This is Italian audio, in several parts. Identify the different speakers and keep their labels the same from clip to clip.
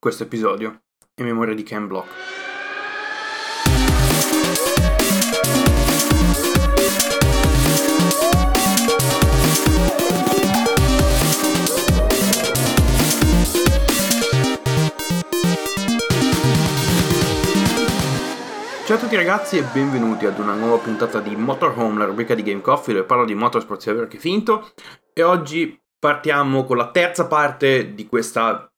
Speaker 1: questo episodio, in memoria di Ken Block. Ciao a tutti ragazzi e benvenuti ad una nuova puntata di Motorhome, la rubrica di Game Coffee dove parlo di motorsport sia vero che finto e oggi partiamo con la terza parte di questa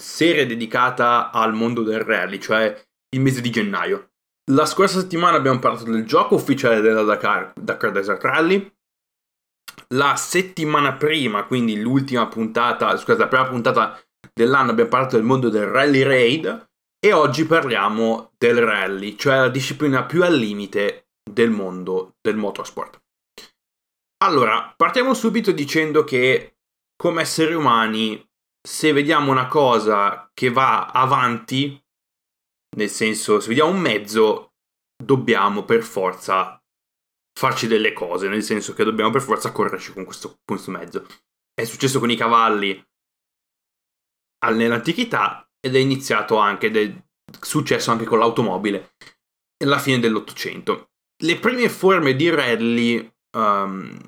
Speaker 1: serie dedicata al mondo del rally, cioè il mese di gennaio. La scorsa settimana abbiamo parlato del gioco ufficiale della Dakar, Dakar Desert Rally. La settimana prima, quindi l'ultima puntata, scusate, la prima puntata dell'anno abbiamo parlato del mondo del Rally Raid e oggi parliamo del rally, cioè la disciplina più al limite del mondo del motorsport. Allora, partiamo subito dicendo che come esseri umani, se vediamo una cosa che va avanti, nel senso, se vediamo un mezzo, dobbiamo per forza farci delle cose, nel senso che dobbiamo per forza correrci con questo, con questo mezzo. È successo con i cavalli nell'antichità ed è iniziato anche, ed è successo anche con l'automobile alla fine dell'Ottocento. Le prime forme di rally um,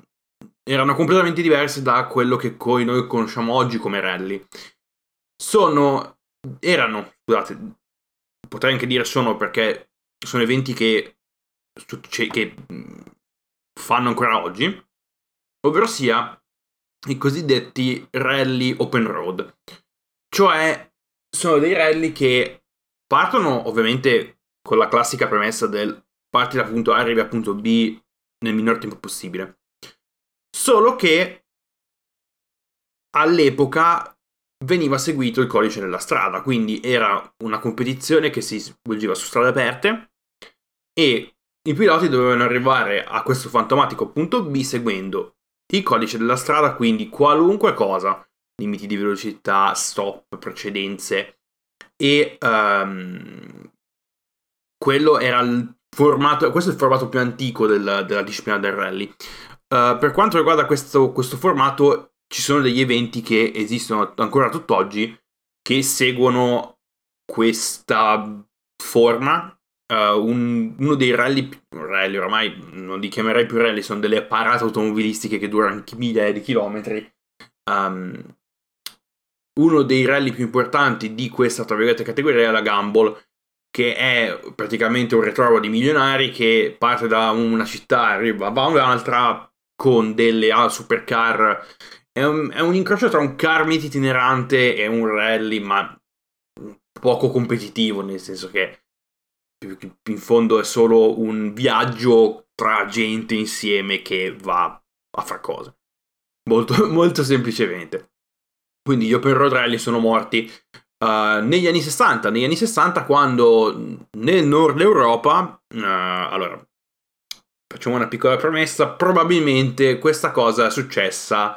Speaker 1: erano completamente diverse da quello che noi conosciamo oggi come rally. Sono, erano, scusate, potrei anche dire sono perché sono eventi che, che fanno ancora oggi, ovvero sia i cosiddetti rally open road, cioè sono dei rally che partono ovviamente con la classica premessa del parti da punto A arrivi a punto B nel minor tempo possibile. Solo che all'epoca veniva seguito il codice della strada, quindi era una competizione che si svolgeva su strade aperte e i piloti dovevano arrivare a questo fantomatico punto B seguendo il codice della strada, quindi qualunque cosa limiti di velocità, stop, precedenze e um, quello era il formato, questo è il formato più antico del, della disciplina del rally. Uh, per quanto riguarda questo, questo formato, ci sono degli eventi che esistono ancora tutt'oggi che seguono questa forma. Uh, un, uno dei rally, rally oramai non li chiamerei più rally, sono delle parate automobilistiche che durano migliaia di chilometri. Um, uno dei rally più importanti di questa, categoria è la Gumball, che è praticamente un ritrovo di milionari che parte da una città, arriva a un'altra con delle ah, supercar. È un, è un incrocio tra un car meet itinerante e un rally, ma poco competitivo, nel senso che in fondo è solo un viaggio tra gente insieme che va a fare cose. Molto, molto semplicemente. Quindi gli open road rally sono morti uh, negli anni 60. Negli anni 60 quando nel nord Europa, uh, allora facciamo una piccola premessa, probabilmente questa cosa è successa,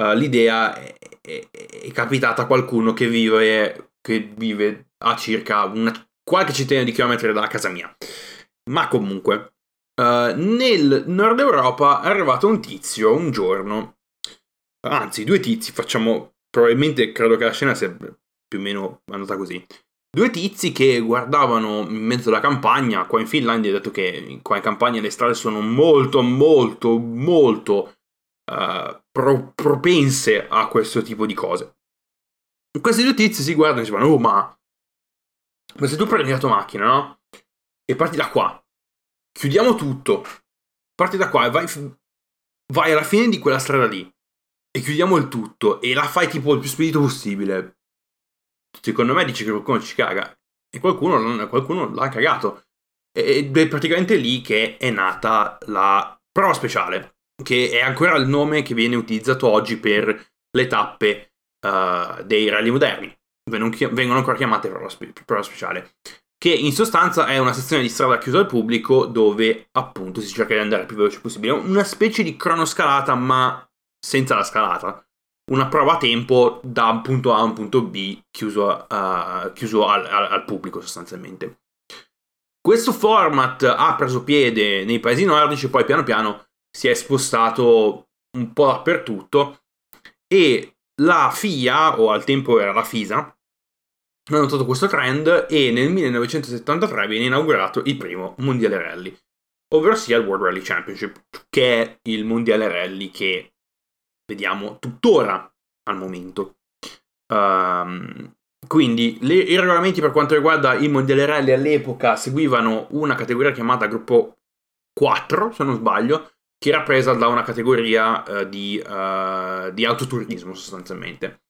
Speaker 1: uh, l'idea è, è, è, capitata a qualcuno che vive, che vive a circa una, qualche centinaia di chilometri da casa mia. Ma comunque, nel nord Europa è arrivato un tizio un giorno, anzi due tizi, facciamo probabilmente credo che la scena sia più o meno andata così. Due tizi che guardavano in mezzo alla campagna, qua in Finlandia, detto che qua in campagna le strade sono molto, molto, molto uh, pro- propense a questo tipo di cose. Questi due tizi si guardano e dicono, oh ma... Ma se tu prendi la tua macchina, no? E parti da qua, chiudiamo tutto, parti da qua e vai, vai alla fine di quella strada lì. E chiudiamo il tutto. E la fai tipo il più spedito possibile, secondo me dice che qualcuno ci caga e qualcuno, qualcuno l'ha cagato. Ed è praticamente lì che è nata la prova speciale, che è ancora il nome che viene utilizzato oggi per le tappe uh, dei rally moderni. Vengono ancora chiamate prova, spe- prova speciale che in sostanza è una sezione di strada chiusa al pubblico dove appunto si cerca di andare il più veloce possibile, una specie di cronoscalata ma senza la scalata. Una prova a tempo da un punto A a un punto B chiuso, uh, chiuso al, al, al pubblico sostanzialmente. Questo format ha preso piede nei paesi nordici, poi piano piano si è spostato un po' dappertutto e la FIA, o al tempo era la FISA, hanno notato questo trend e nel 1973 viene inaugurato il primo mondiale rally, ovvero sia il World Rally Championship, che è il mondiale rally che vediamo tuttora al momento. Um, quindi le, i regolamenti per quanto riguarda il mondiale rally all'epoca seguivano una categoria chiamata gruppo 4, se non sbaglio, che era presa da una categoria uh, di, uh, di autoturismo sostanzialmente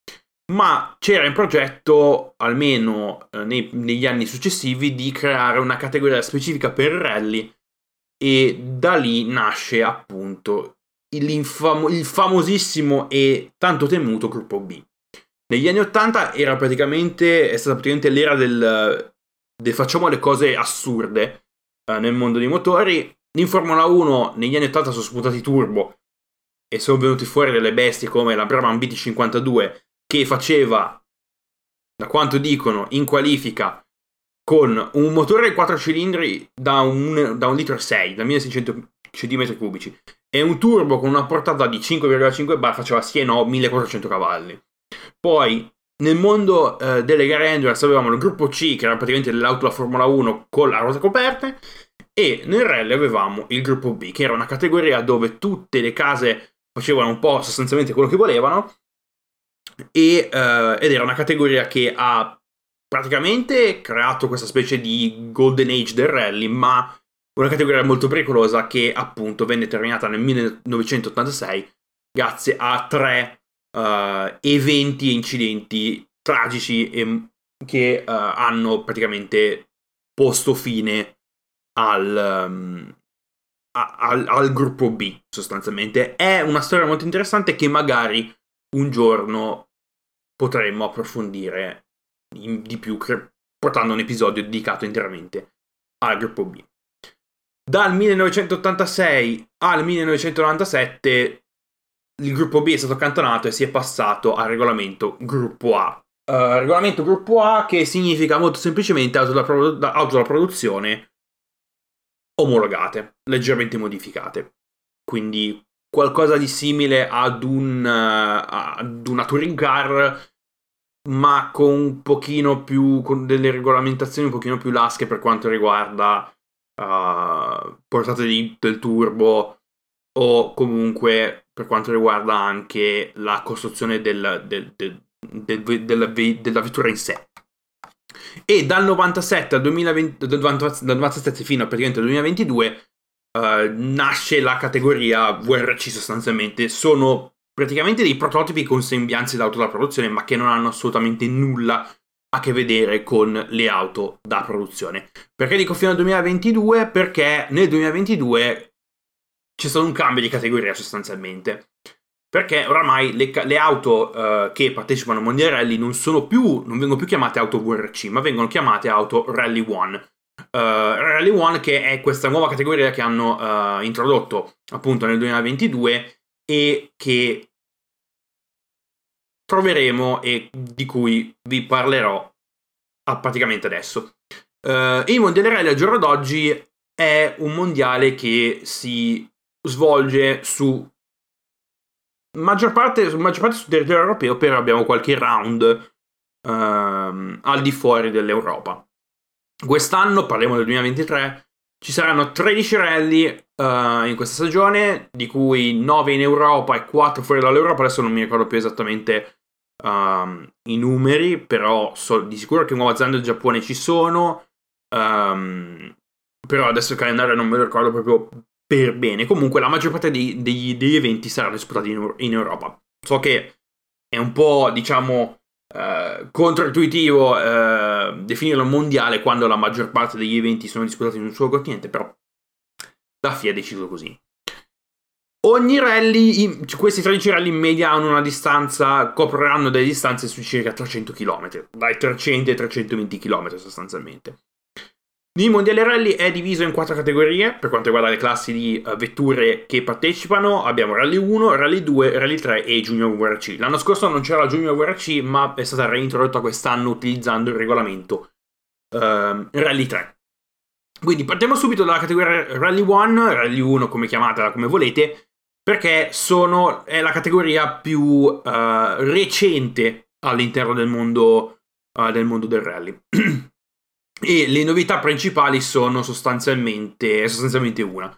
Speaker 1: ma c'era in progetto, almeno eh, nei, negli anni successivi, di creare una categoria specifica per rally e da lì nasce appunto il famosissimo e tanto temuto gruppo B. Negli anni 80 era praticamente, è stata praticamente l'era del, del facciamo le cose assurde eh, nel mondo dei motori. In Formula 1 negli anni 80 sono spuntati turbo e sono venuti fuori delle bestie come la Brabham BT52 che faceva, da quanto dicono, in qualifica con un motore 4 cilindri da un, da un litro e 6, da 1600 cm3 e un turbo con una portata di 5,5 bar faceva sì e no 1400 cavalli. Poi nel mondo eh, delle gare endurance avevamo il gruppo C che era praticamente l'auto da Formula 1 con la ruota coperte e nel rally avevamo il gruppo B che era una categoria dove tutte le case facevano un po' sostanzialmente quello che volevano e, uh, ed era una categoria che ha praticamente creato questa specie di golden age del rally, ma una categoria molto pericolosa che appunto venne terminata nel 1986 grazie a tre uh, eventi e incidenti tragici e, che uh, hanno praticamente posto fine al, um, al, al gruppo B sostanzialmente. È una storia molto interessante che magari un giorno potremmo approfondire in, di più, portando un episodio dedicato interamente al gruppo B. Dal 1986 al 1997 il gruppo B è stato accantonato e si è passato al regolamento gruppo A. Uh, regolamento gruppo A che significa molto semplicemente auto da, produ- auto da produzione omologate, leggermente modificate. Quindi qualcosa di simile ad, un, uh, ad una touring car ma con un pochino più con delle regolamentazioni un pochino più lasche per quanto riguarda uh, portate di, del turbo o comunque per quanto riguarda anche la costruzione del, del, del, della, della vettura in sé e dal 97 al 2020 dal 97 fino a praticamente al 2022 uh, nasce la categoria VRC sostanzialmente. Sono praticamente dei prototipi con sembianze d'auto da produzione, ma che non hanno assolutamente nulla a che vedere con le auto da produzione. Perché dico fino al 2022? Perché nel 2022 c'è stato un cambio di categoria sostanzialmente. Perché oramai le, le auto uh, che partecipano al Mondiale Rally non più, non vengono più chiamate auto VRC, ma vengono chiamate auto Rally One uh, Rally One che è questa nuova categoria che hanno uh, introdotto appunto nel 2022 e che troveremo e di cui vi parlerò praticamente adesso. Uh, il mondiale rally al giorno d'oggi è un mondiale che si svolge su maggior parte, maggior parte sul territorio europeo, però abbiamo qualche round uh, al di fuori dell'Europa. Quest'anno, parliamo del 2023, ci saranno 13 rally uh, in questa stagione, di cui 9 in Europa e 4 fuori dall'Europa. Adesso non mi ricordo più esattamente um, i numeri, però so di sicuro che Nuova Zelanda e Giappone ci sono. Um, però adesso il calendario non me lo ricordo proprio per bene. Comunque la maggior parte dei, dei, degli eventi saranno disputati in, in Europa. So che è un po', diciamo, Uh, controintuitivo uh, definirlo mondiale quando la maggior parte degli eventi sono disputati in un solo continente, però la FIA ha deciso così. Ogni rally, questi 13 rally in media hanno una distanza, copriranno delle distanze su circa 300 km, dai 300 ai 320 km sostanzialmente. Il mondiale rally è diviso in quattro categorie per quanto riguarda le classi di uh, vetture che partecipano. Abbiamo Rally 1, Rally 2, Rally 3 e Junior VRC. L'anno scorso non c'era la Junior VRC, ma è stata reintrodotta quest'anno utilizzando il regolamento uh, Rally 3. Quindi partiamo subito dalla categoria Rally 1, Rally 1 come chiamatela come volete, perché sono, è la categoria più uh, recente all'interno del mondo uh, del mondo del rally. e le novità principali sono sostanzialmente, sostanzialmente una.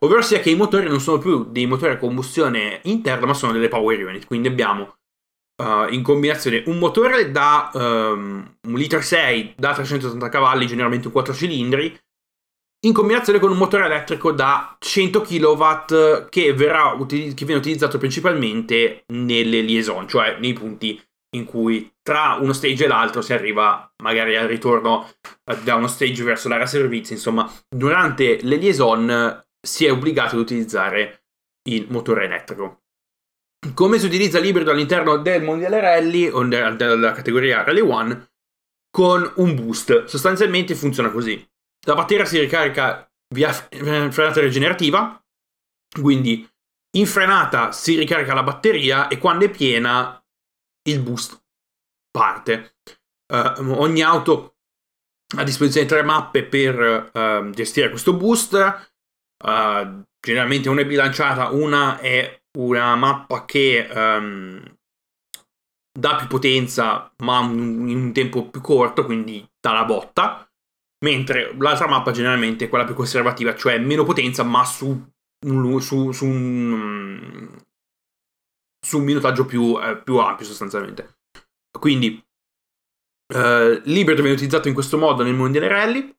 Speaker 1: Ovvero sia che i motori non sono più dei motori a combustione interna, ma sono delle power unit. Quindi abbiamo uh, in combinazione un motore da um, 1 litro 6 da 380 cavalli, generalmente un 4 cilindri, in combinazione con un motore elettrico da 100 kW che, verrà, che viene utilizzato principalmente nelle liaison, cioè nei punti in cui tra uno stage e l'altro si arriva magari al ritorno eh, da uno stage verso l'area servizi, insomma, durante le liaison si è obbligato ad utilizzare il motore elettrico. Come si utilizza l'ibrido all'interno del mondiale rally o della categoria Rally 1 con un boost? Sostanzialmente funziona così. La batteria si ricarica via frenata regenerativa, quindi in frenata si ricarica la batteria e quando è piena il boost parte. Uh, ogni auto ha a disposizione tre mappe per uh, gestire questo boost. Uh, generalmente una è bilanciata, una è una mappa che um, dà più potenza ma in un tempo più corto, quindi dà la botta, mentre l'altra mappa generalmente è quella più conservativa, cioè meno potenza ma su un, su, su un, su un minutaggio più, eh, più ampio sostanzialmente. Quindi Uh, Libero viene utilizzato in questo modo nel mondiale rally.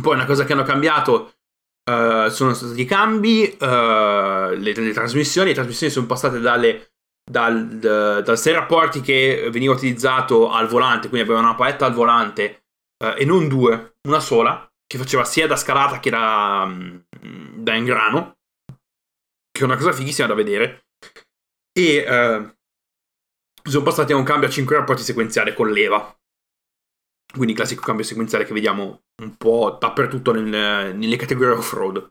Speaker 1: Poi una cosa che hanno cambiato uh, sono stati i cambi, uh, le, le, trasmissioni. Le trasmissioni sono passate dalle, dal, da, dal 6 rapporti che veniva utilizzato al volante, quindi aveva una paletta al volante e non due, una sola, che faceva sia da scalata che da, um, da ingrano, che è una cosa fighissima da vedere. E sono passati a un cambio a 5 rapporti sequenziali con leva. Quindi classico cambio sequenziale che vediamo un po' dappertutto nel, nelle categorie off-road.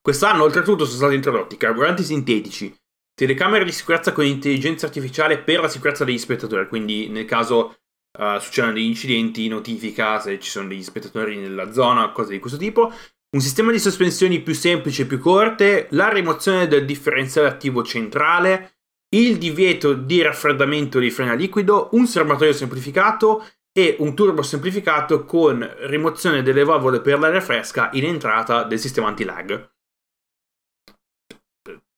Speaker 1: Quest'anno, oltretutto, sono stati introdotti carburanti sintetici, telecamere di sicurezza con intelligenza artificiale per la sicurezza degli spettatori, quindi nel caso uh, succedano degli incidenti, notifica se ci sono degli spettatori nella zona, cose di questo tipo. Un sistema di sospensioni più semplice e più corte, la rimozione del differenziale attivo centrale, il divieto di raffreddamento di freno a liquido, un serbatoio semplificato e un turbo semplificato con rimozione delle valvole per l'aria fresca in entrata del sistema anti-lag.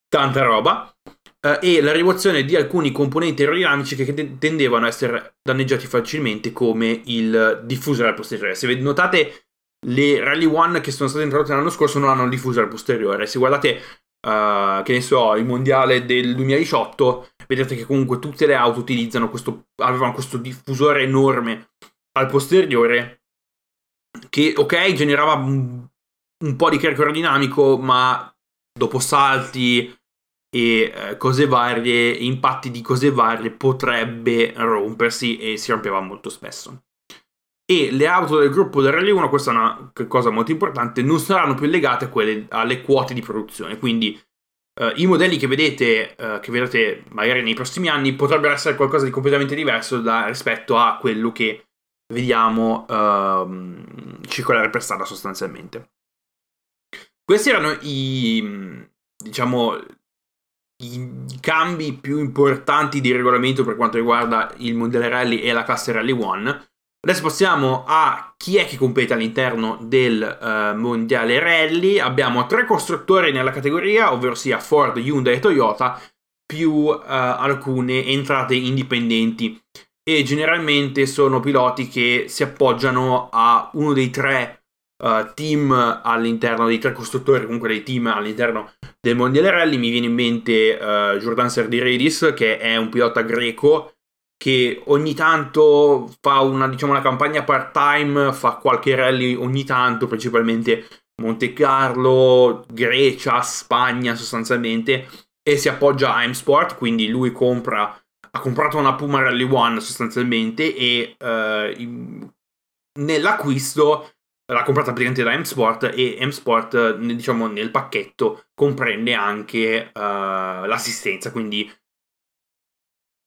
Speaker 1: Tanta roba. Uh, e la rimozione di alcuni componenti aerodinamici che tendevano a essere danneggiati facilmente come il diffusore posteriore. Se notate le Rally One che sono state introdotte l'anno scorso non hanno il diffusore posteriore. Se guardate uh, che ne so, il mondiale del 2018, vedete che comunque tutte le auto utilizzano questo, avevano questo diffusore enorme al posteriore che, ok, generava un, un po' di carico aerodinamico, ma dopo salti e eh, cose varie, impatti di cose varie, potrebbe rompersi e si rompeva molto spesso. E le auto del gruppo del Rally 1, questa è una cosa molto importante, non saranno più legate quelle, alle quote di produzione. Quindi uh, i modelli che vedete, uh, che vedrete magari nei prossimi anni potrebbero essere qualcosa di completamente diverso da, rispetto a quello che vediamo uh, circolare per strada sostanzialmente. Questi erano i, diciamo, i cambi più importanti di regolamento per quanto riguarda il modello rally e la classe Rally 1. Adesso passiamo a chi è che compete all'interno del uh, mondiale rally. Abbiamo tre costruttori nella categoria, ovvero sia Ford, Hyundai e Toyota, più uh, alcune entrate indipendenti. E generalmente sono piloti che si appoggiano a uno dei tre uh, team all'interno, dei tre costruttori, comunque dei team all'interno del mondiale rally. Mi viene in mente Jordan Serdiredis, che è un pilota greco che ogni tanto fa una, diciamo, una campagna part-time, fa qualche rally ogni tanto, principalmente Monte Carlo, Grecia, Spagna sostanzialmente, e si appoggia a M-Sport, quindi lui compra, ha comprato una Puma Rally One sostanzialmente e uh, nell'acquisto l'ha comprata praticamente da M-Sport e M-Sport diciamo nel pacchetto comprende anche uh, l'assistenza, quindi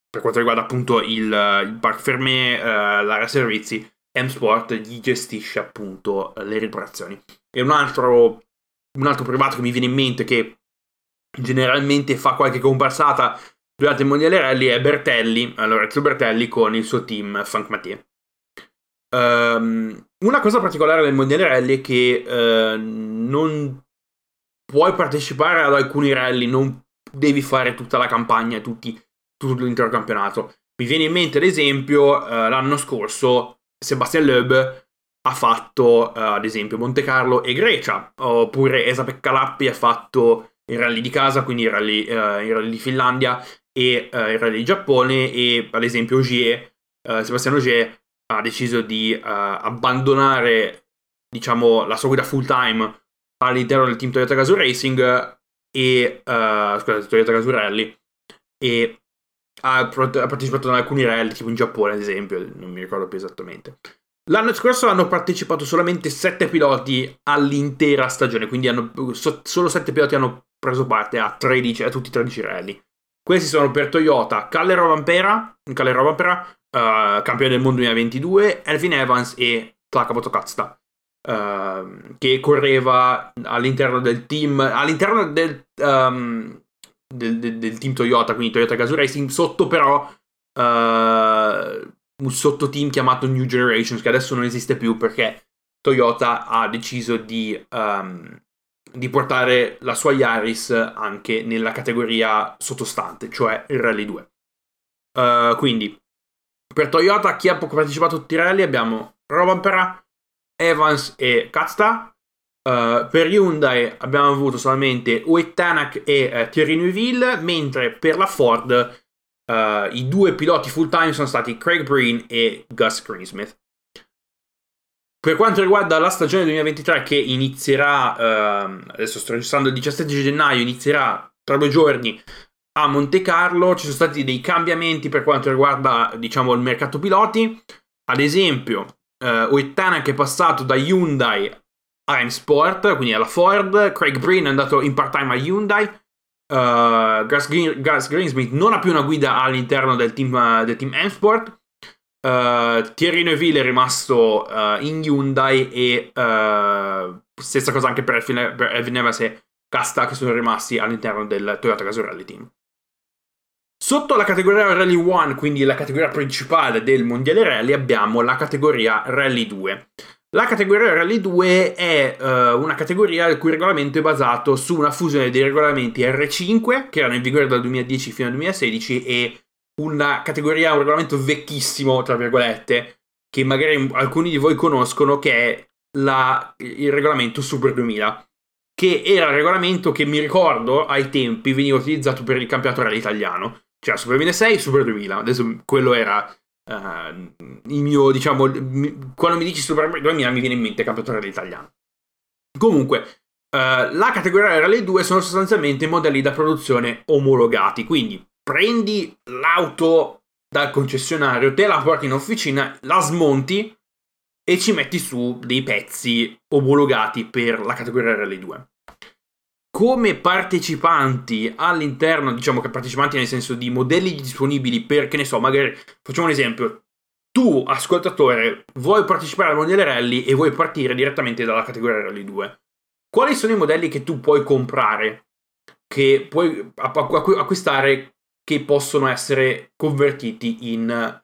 Speaker 1: per quanto riguarda appunto il, il park fermé, uh, l'area servizi, M-Sport gli gestisce appunto le riparazioni. E un altro, un altro privato che mi viene in mente che generalmente fa qualche comparsata durante il mondiale rally è Bertelli, Lorenzo Bertelli con il suo team Frank Mathieu. Um, una cosa particolare del mondiale rally è che uh, non puoi partecipare ad alcuni rally, non devi fare tutta la campagna, tutti, tutto l'intero campionato. Mi viene in mente, ad esempio, uh, l'anno scorso Sebastian Loeb ha fatto, uh, ad esempio, Monte Carlo e Grecia, oppure Esa Peccalappi ha fatto il rally di casa, quindi il rally, il rally di Finlandia e il rally di Giappone, e ad esempio Ogier, Sebastian Ogier ha deciso di uh, abbandonare, diciamo, la sua guida full time all'interno del team Toyota Gazoo Racing e, uh, scusate, Toyota Gazoo Rally e ha, ha, partecipato ad alcuni rally, tipo in Giappone ad esempio, non mi ricordo più esattamente. L'anno scorso hanno partecipato solamente 7 piloti all'intera stagione, quindi hanno, so, solo 7 piloti hanno preso parte a, 13, a tutti i 13 rally. Questi sono per Toyota Calle Rovampera, Calle Rovampera uh, campione del mondo 2022, Elvin Evans e Takamoto Katsuta, uh, che correva all'interno del team, all'interno del, um, del, del, del, team Toyota, quindi Toyota Gazoo Racing, sotto però uh, un sottoteam chiamato New Generations, che adesso non esiste più perché Toyota ha deciso di, um, di portare la sua Yaris anche nella categoria sottostante, cioè il Rally 2. Uh, quindi per Toyota, chi ha partecipato a tutti i rally abbiamo Robampera, Evans e Katsta. Uh, per Hyundai abbiamo avuto solamente Wade Tanak e uh, Thierry Neuville, mentre per la Ford i due piloti full time sono stati Craig Breen e Gus Greensmith. Per quanto riguarda la stagione 2023 che inizierà, uh, adesso sto registrando il 17 gennaio, inizierà tra due giorni a Monte Carlo ci sono stati dei cambiamenti per quanto riguarda, diciamo, il mercato piloti. Ad esempio, eh, Oettana che è passato da Hyundai a M-Sport, quindi alla Ford. Craig Breen è andato in part-time a Hyundai. Uh, Gus, Green, Gus, Greensmith non ha più una guida all'interno del team, del team M-Sport. Uh, Thierry Neuville è rimasto uh, in Hyundai e uh, stessa cosa anche per Elvin Evans e Casta che sono rimasti all'interno del Toyota Gazoo Team. Sotto la categoria Rally 1, quindi la categoria principale del mondiale rally, abbiamo la categoria Rally 2. La categoria Rally 2 è uh, una categoria il cui regolamento è basato su una fusione dei regolamenti R5, che erano in vigore dal 2010 fino al 2016, e una categoria, un regolamento vecchissimo, tra virgolette, che magari alcuni di voi conoscono, che è la, il regolamento Super 2000 che era il regolamento che mi ricordo ai tempi veniva utilizzato per il campionato rally italiano. Cioè, Super 2006 Super 2000. Adesso quello era uh, il mio, diciamo, quando mi dici Super 2000 mi viene in mente campionato rally italiano. Comunque, uh, la categoria Rally 2 sono sostanzialmente modelli da produzione omologati. Quindi prendi l'auto dal concessionario, te la porti in officina, la smonti e ci metti su dei pezzi omologati per la categoria Rally 2 come partecipanti all'interno, diciamo che partecipanti nel senso di modelli disponibili per, che ne so, magari facciamo un esempio, tu ascoltatore vuoi partecipare al mondiale rally e vuoi partire direttamente dalla categoria rally 2. Quali sono i modelli che tu puoi comprare, che puoi acquistare, che possono essere convertiti in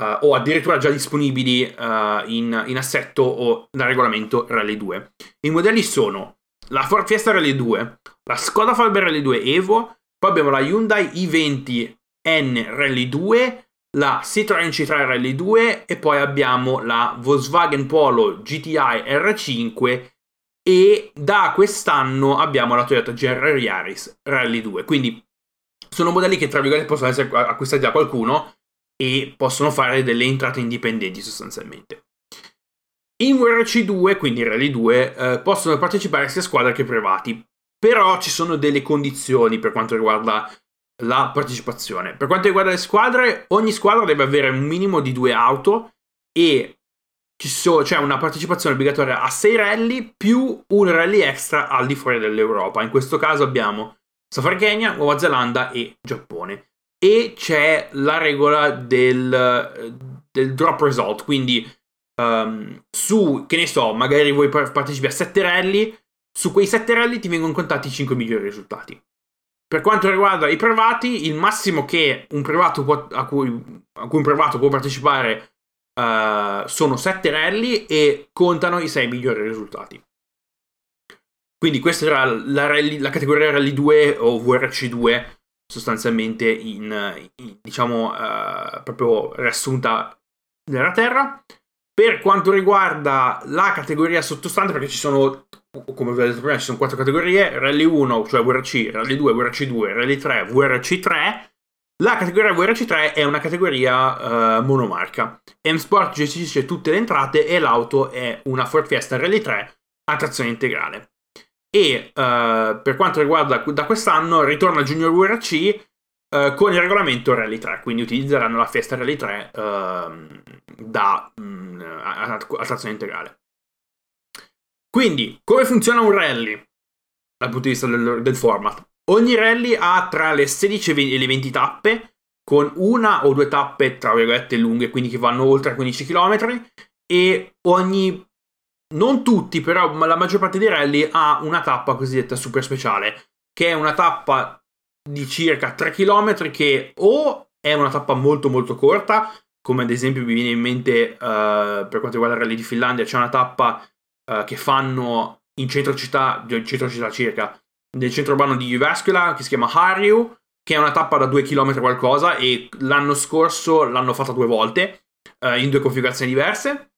Speaker 1: Uh, o addirittura già disponibili uh, in, in, assetto o da regolamento Rally 2. I modelli sono la Ford Fiesta Rally 2, la Skoda Fabia Rally 2 Evo, poi abbiamo la Hyundai i20N Rally 2, la Citroen C3 Rally 2 e poi abbiamo la Volkswagen Polo GTI R5 e da quest'anno abbiamo la Toyota GR Yaris Rally 2. Quindi sono modelli che tra virgolette possono essere acquistati da qualcuno e possono fare delle entrate indipendenti sostanzialmente. In WRC2, quindi in Rally 2, eh, possono partecipare sia squadre che privati, però ci sono delle condizioni per quanto riguarda la partecipazione. Per quanto riguarda le squadre, ogni squadra deve avere un minimo di due auto e c'è so, cioè una partecipazione obbligatoria a 6 rally più un rally extra al di fuori dell'Europa. In questo caso abbiamo Kenya, Nuova Zelanda e Giappone. E c'è la regola del, del drop result, quindi um, su, che ne so, magari vuoi partecipi a 7 rally, su quei 7 rally ti vengono contati i 5 migliori risultati. per quanto riguarda i privati, il massimo che un privato può, a, cui, a cui un privato può partecipare uh, sono 7 rally e contano i 6 migliori risultati. Quindi questa era la, rally, la categoria Rally 2 o VRC2 sostanzialmente in, in diciamo uh, proprio riassunta nella terra. Per quanto riguarda la categoria sottostante, perché ci sono come vi ho detto prima, ci sono quattro categorie, Rally 1, cioè VRC, Rally 2, VRC2, Rally 3, VRC3. La categoria VRC3 è una categoria uh, monomarca. M-Sport gestisce tutte le entrate e l'auto è una Ford Fiesta Rally 3 a trazione integrale. E uh, per quanto riguarda da quest'anno, ritorna Junior VRC uh, con il regolamento Rally 3, quindi utilizzeranno la Fiesta Rally 3 ehm, da, um, a, a trazione integrale. Quindi, come funziona un rally dal punto di vista del, del format? Ogni rally ha tra le 16 e le 20 tappe, con una o due tappe, tra virgolette, lunghe, quindi che vanno oltre 15 km, e ogni, non tutti, però la maggior parte dei rally ha una tappa cosiddetta super speciale, che è una tappa di circa 3 km che o è una tappa molto molto corta, come ad esempio mi viene in mente uh, per quanto riguarda il rally di Finlandia, c'è una tappa uh, che fanno in centro città, in centro città circa, nel centro urbano di Jyväskylä, che si chiama Harju, che è una tappa da 2 km qualcosa, e l'anno scorso l'hanno fatta due volte, uh, in due configurazioni diverse,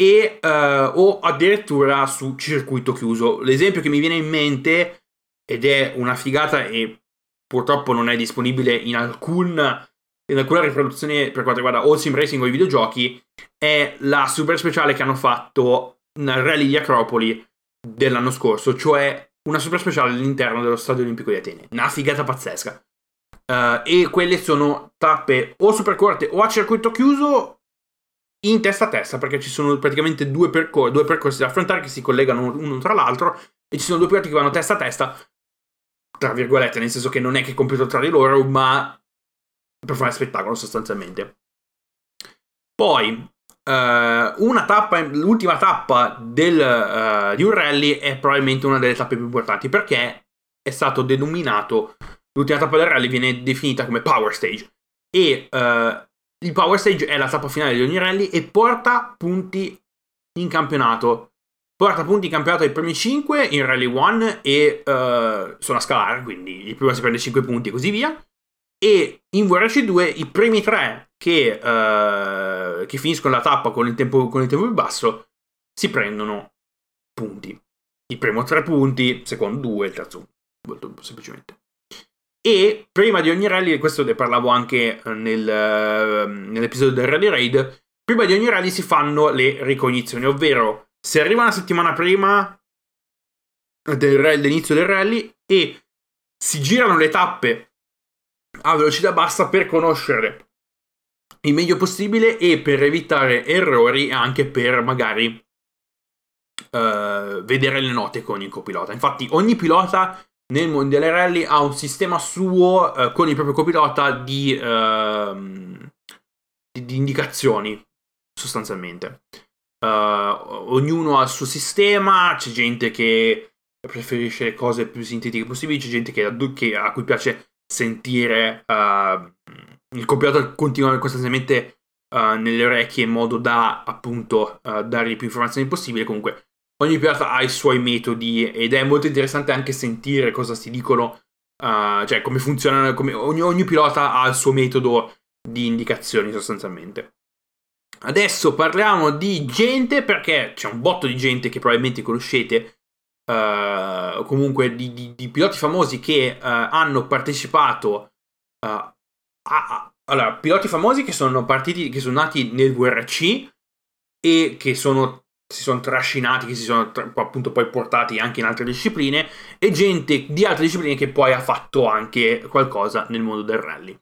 Speaker 1: e, uh, o addirittura su circuito chiuso. L'esempio che mi viene in mente, ed è una figata e purtroppo non è disponibile in alcun in alcuna riproduzione per quanto riguarda All Sim Racing o i videogiochi, è la super speciale che hanno fatto nel rally di Acropoli dell'anno scorso, cioè una super speciale all'interno dello Stadio Olimpico di Atene. Una figata pazzesca. Uh, e quelle sono tappe o super corte o a circuito chiuso in testa a testa, perché ci sono praticamente due, percor- due percorsi da affrontare che si collegano uno tra l'altro e ci sono due piloti che vanno testa a testa, tra virgolette, nel senso che non è che competono tra di loro, ma per fare spettacolo sostanzialmente. Poi, Uh, una tappa, l'ultima tappa del, uh, di un rally è probabilmente una delle tappe più importanti perché è stato denominato, l'ultima tappa del rally viene definita come Power Stage e uh, il Power Stage è la tappa finale di ogni rally e porta punti in campionato. Porta punti in campionato ai primi 5 in Rally 1 e sono a scalare, quindi il primo si prende 5 punti e così via. E in VRC2 i primi 3 che uh, che finiscono la tappa con il, tempo, con il tempo più basso si prendono punti. Il primo tre punti, il secondo due, il terzo molto semplicemente. E prima di ogni rally, questo ne parlavo anche nel, uh, nell'episodio del Rally Raid, prima di ogni rally si fanno le ricognizioni, ovvero si arriva una settimana prima del, dell'inizio del rally e si girano le tappe a velocità bassa per conoscere il meglio possibile e per evitare errori anche per magari uh, vedere le note con il copilota. Infatti ogni pilota nel mondiale rally ha un sistema suo uh, con il proprio copilota di, uh, di, di indicazioni sostanzialmente. Uh, ognuno ha il suo sistema, c'è gente che preferisce le cose più sintetiche possibili, c'è gente che, che a cui piace sentire uh, il compilato continua costantemente uh, nelle orecchie in modo da appunto uh, dargli più informazioni possibile. Comunque, ogni pilota ha i suoi metodi ed è molto interessante anche sentire cosa si dicono, uh, cioè come funzionano, come ogni, ogni pilota ha il suo metodo di indicazioni sostanzialmente. Adesso parliamo di gente perché c'è un botto di gente che probabilmente conoscete, uh, comunque di, di, di, piloti famosi che uh, hanno partecipato uh, Ah, allora, piloti famosi che sono partiti, che sono nati nel VRC e che sono, si sono trascinati, che si sono appunto poi portati anche in altre discipline e gente di altre discipline che poi ha fatto anche qualcosa nel mondo del rally.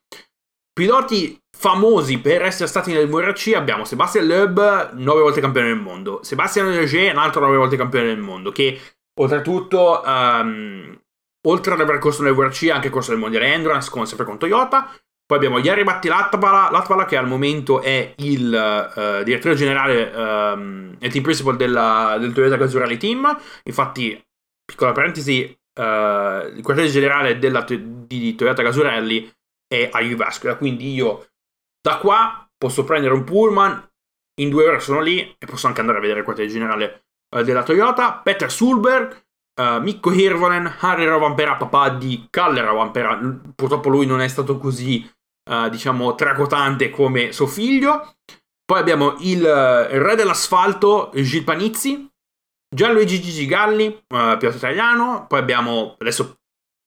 Speaker 1: Piloti famosi per essere stati nel VRC abbiamo Sebastian Loeb, 9 volte campione del mondo, Sebastian Leger, un altro 9 volte campione del mondo, che oltretutto, um, oltre ad aver corso nel VRC, ha anche corso nel mondiale Endurance, come sempre con Toyota, poi abbiamo Jari Batti Latvala, che al momento è il uh, direttore generale um, e team principal della, del Toyota Gazoo Rally Team. Infatti, piccola parentesi, uh, il quartiere generale della, di Toyota Gasurelli è a Uvascola. Quindi io da qua posso prendere un pullman, in due ore sono lì e posso anche andare a vedere il quartiere generale uh, della Toyota. Peter Sulberg, uh, Mikko Hirvonen, Harry Rovanpera, papà di Kalle Rovanpera. Purtroppo lui non è stato così, diciamo, tracotante come suo figlio. Poi abbiamo il, il re dell'asfalto, Gil Panizzi, Gianluigi Gigi Galli, uh, pilota italiano. Poi abbiamo, adesso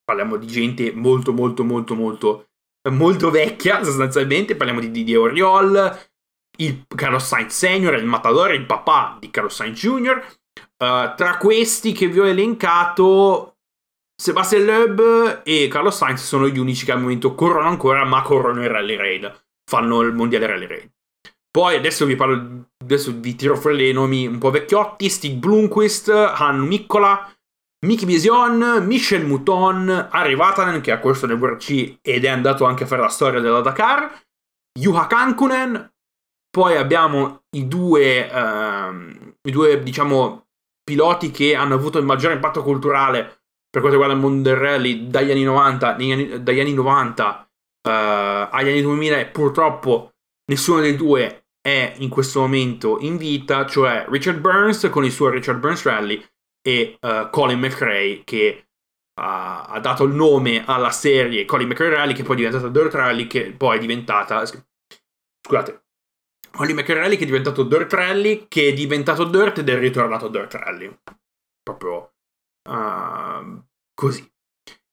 Speaker 1: parliamo di gente molto, molto, molto, molto, molto vecchia sostanzialmente. Parliamo di Didier Oriol, il Carlos Sainz Senior, il Matador, il papà di Carlos Sainz Jr. Uh, tra questi che vi ho elencato, Sebastian Loeb e Carlos Sainz sono gli unici che al momento corrono ancora, ma corrono in Rally Raid. Fanno il mondiale Rally Raid. Poi adesso vi parlo, adesso vi tiro fuori dei nomi un po' vecchiotti, Stig Blomqvist, Han Mikkola, Miki Bision, Michel Mouton, Ari Vatanen che ha corso nel WRC ed è andato anche a fare la storia della Dakar, Juha Kankunen, poi abbiamo i due, ehm, i due, diciamo, piloti che hanno avuto il maggiore impatto culturale per quanto riguarda il mondo del rally dagli anni 90, anni, dagli anni 90 eh, agli anni 2000 e purtroppo nessuno dei due è in questo momento in vita, cioè Richard Burns con il suo Richard Burns Rally e uh, Colin McRae che uh, ha dato il nome alla serie Colin McRae Rally che poi è diventata Dirt Rally che poi è diventata scusate Colin McRae Rally che è diventato Dirt Rally che è diventato Dirt ed è ritornato Dirt Rally. Proprio uh, così.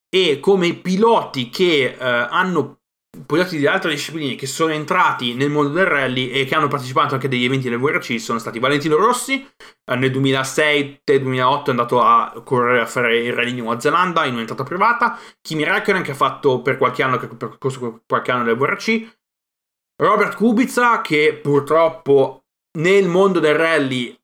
Speaker 1: E come piloti che hanno piloti di altre discipline che sono entrati nel mondo del rally e che hanno partecipato anche degli eventi del VRC sono stati Valentino Rossi, eh, nel 2006-2008 è andato a correre a fare il rally in Nuova Zelanda in un'entrata privata, Kimi Räikkönen che ha fatto per qualche anno, percorso qualche anno nel VRC, Robert Kubica che purtroppo nel mondo del rally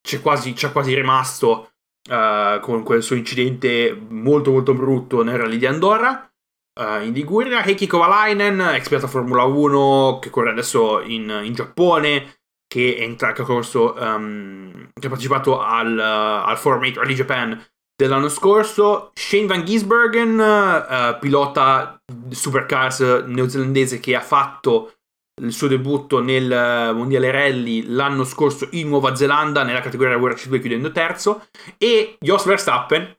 Speaker 1: c'è quasi, c'è quasi rimasto uh, con quel suo incidente molto molto brutto nel rally di Andorra, Uh, in Liguria, Heikki Kovalainen, ex pilota Formula 1 che corre adesso in, in Giappone, che, entra, che, ha corso, um, che ha partecipato al, uh, al Forum 8 Rally Japan dell'anno scorso. Shane Van Gisbergen, uh, pilota supercars neozelandese che ha fatto il suo debutto nel mondiale rally l'anno scorso in Nuova Zelanda nella categoria World c 2 chiudendo terzo. E Jos Verstappen,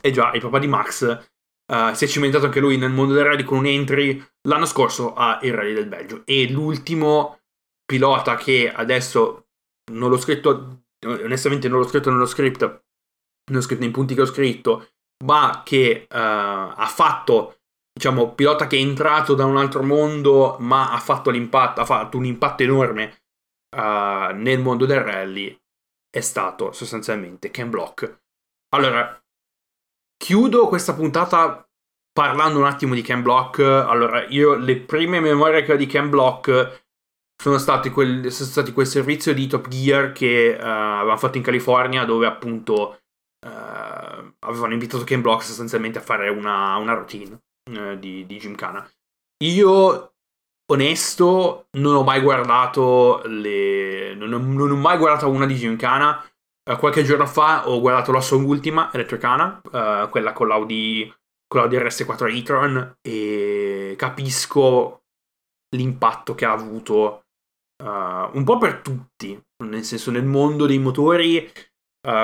Speaker 1: eh già il papà di Max, Uh, si è cimentato anche lui nel mondo del rally con un entry l'anno scorso al Rally del Belgio. E l'ultimo pilota che adesso non l'ho scritto, onestamente non l'ho scritto nello script, non l'ho scritto nei punti che ho scritto, ma che uh, ha fatto, diciamo, pilota che è entrato da un altro mondo, ma ha fatto l'impatto, ha fatto un impatto enorme uh, nel mondo del rally, è stato sostanzialmente Ken Block. Allora, Chiudo questa puntata parlando un attimo di Ken Block. Allora, io le prime memorie che ho di Ken Block sono stati, quel, sono stati quel servizio di Top Gear che uh, avevamo fatto in California dove appunto uh, avevano invitato Ken Block sostanzialmente a fare una, una routine uh, di, di Gymkhana. Io, onesto, non ho mai guardato le... non ho, non ho mai guardato una di Gymkhana Uh, qualche giorno fa ho guardato la sua ultima, Electricana, uh, quella con l'Audi, con l'Audi RS4 e-tron, e capisco l'impatto che ha avuto uh, un po' per tutti, nel senso nel mondo dei motori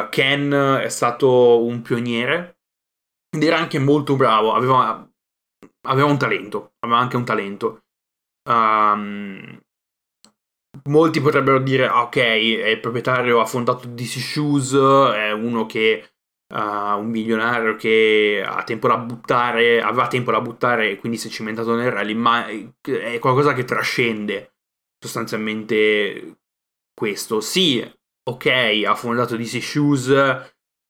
Speaker 1: Ken è stato un pioniere ed era anche molto bravo, aveva, aveva un talento, aveva anche un talento. Um, molti potrebbero dire, ah, ok, il proprietario ha fondato DC Shoes, è uno che uh, un milionario che ha tempo da buttare, aveva tempo da buttare e quindi si è cimentato nel rally, ma è qualcosa che trascende sostanzialmente questo. Sì, ok, ha fondato DC Shoes,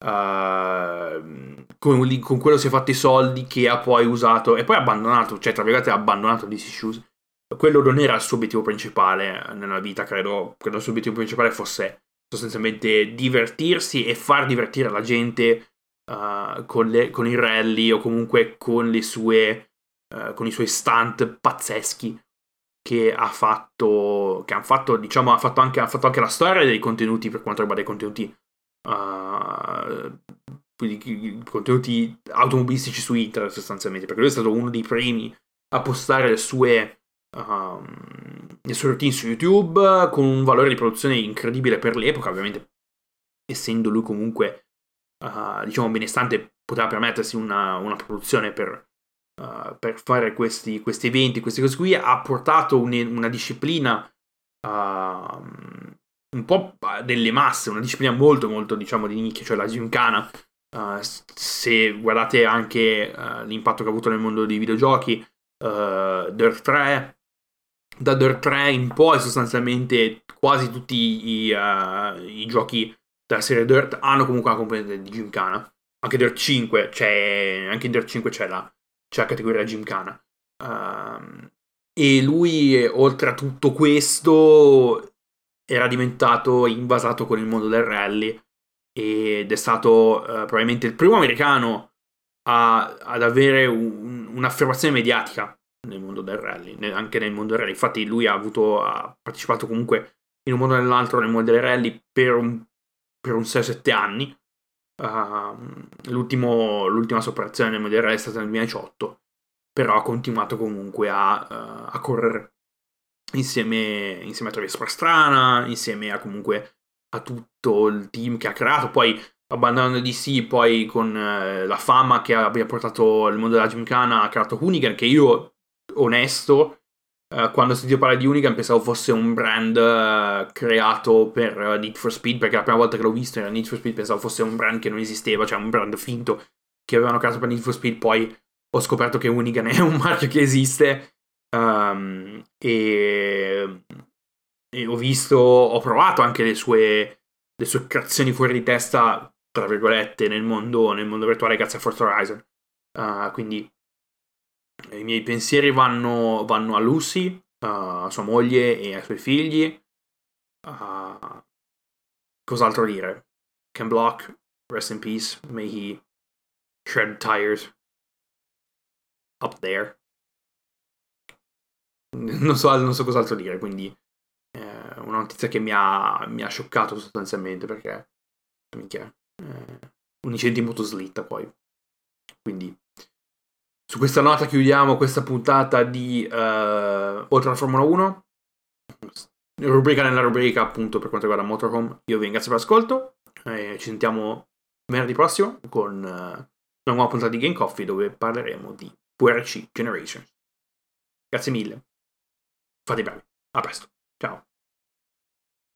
Speaker 1: uh, con, con, quello si è fatto i soldi che ha poi usato e poi abbandonato, cioè tra virgolette ha abbandonato DC Shoes. Quello non era il suo obiettivo principale nella vita, credo, credo il suo obiettivo principale fosse sostanzialmente divertirsi e far divertire la gente uh, con, le, con, i rally o comunque con sue uh, con i suoi stunt pazzeschi che ha fatto che hanno fatto diciamo ha fatto, anche, ha fatto anche la storia dei contenuti per quanto riguarda i contenuti uh, contenuti automobilistici su internet sostanzialmente, perché lui è stato uno dei primi a postare le sue, um, le sue routine su YouTube con un valore di produzione incredibile per l'epoca, ovviamente essendo lui comunque uh, diciamo benestante poteva permettersi una, una produzione per, uh, per fare questi, questi, eventi, queste cose qui, ha portato un, una disciplina uh, un po' delle masse, una disciplina molto molto diciamo di nicchia, cioè la gymkhana. Uh, se guardate anche uh, l'impatto che ha avuto nel mondo dei videogiochi, uh, Dirt 3, da Dirt 3 in poi sostanzialmente quasi tutti i, i giochi della serie Dirt hanno comunque una componente di gymkhana. Anche Dirt 5, c'è, anche in Dirt 5 c'è la, c'è la categoria gymkhana. Uh, e lui, oltre a tutto questo, era diventato invasato con il mondo del rally ed è stato uh, probabilmente il primo americano a, ad avere un, un'affermazione mediatica nel mondo del rally, anche nel mondo del rally. Infatti lui ha, avuto, ha partecipato comunque in un modo o nell'altro nel mondo del rally per un, per un 6-7 anni. Uh, l'ultima sua operazione nel mondo del rally è stata nel 2018, però ha continuato comunque a, uh, a correre insieme, insieme a Travis Pastrana, insieme a comunque a tutto il team che ha creato, poi abbandonando DC, poi con eh, la fama che abbia portato il mondo della Gymkhana ha creato Hoonigan, che io, onesto, eh, quando ho sentito parlare di Hoonigan pensavo fosse un brand eh, creato per uh, Need for Speed, perché la prima volta che l'ho visto era Need for Speed pensavo fosse un brand che non esisteva, cioè un brand finto che avevano creato per Need for Speed, poi ho scoperto che Hoonigan è un marchio che esiste Um, e, e, ho visto, ho provato anche le sue, le sue creazioni fuori di testa, tra virgolette, nel mondo, nel mondo virtuale grazie a Forza Horizon. Uh, quindi i miei pensieri vanno, vanno a Lucy, uh, a sua moglie e ai suoi figli. Uh, cos'altro dire? Ken Block, rest in peace, may he shred tires up there non so, non so cos'altro dire, quindi eh, una notizia che mi ha, mi ha scioccato sostanzialmente perché minchia, eh, un incidente in motoslitta poi. Quindi su questa nota chiudiamo questa puntata di uh, Oltre la Formula 1. Rubrica nella rubrica appunto per quanto riguarda Motorhome. Io vi ringrazio per l'ascolto. Eh, ci sentiamo venerdì prossimo con uh, una nuova puntata di Game Coffee dove parleremo di VRC Generation. Grazie mille. Fate bravi. A presto. Ciao.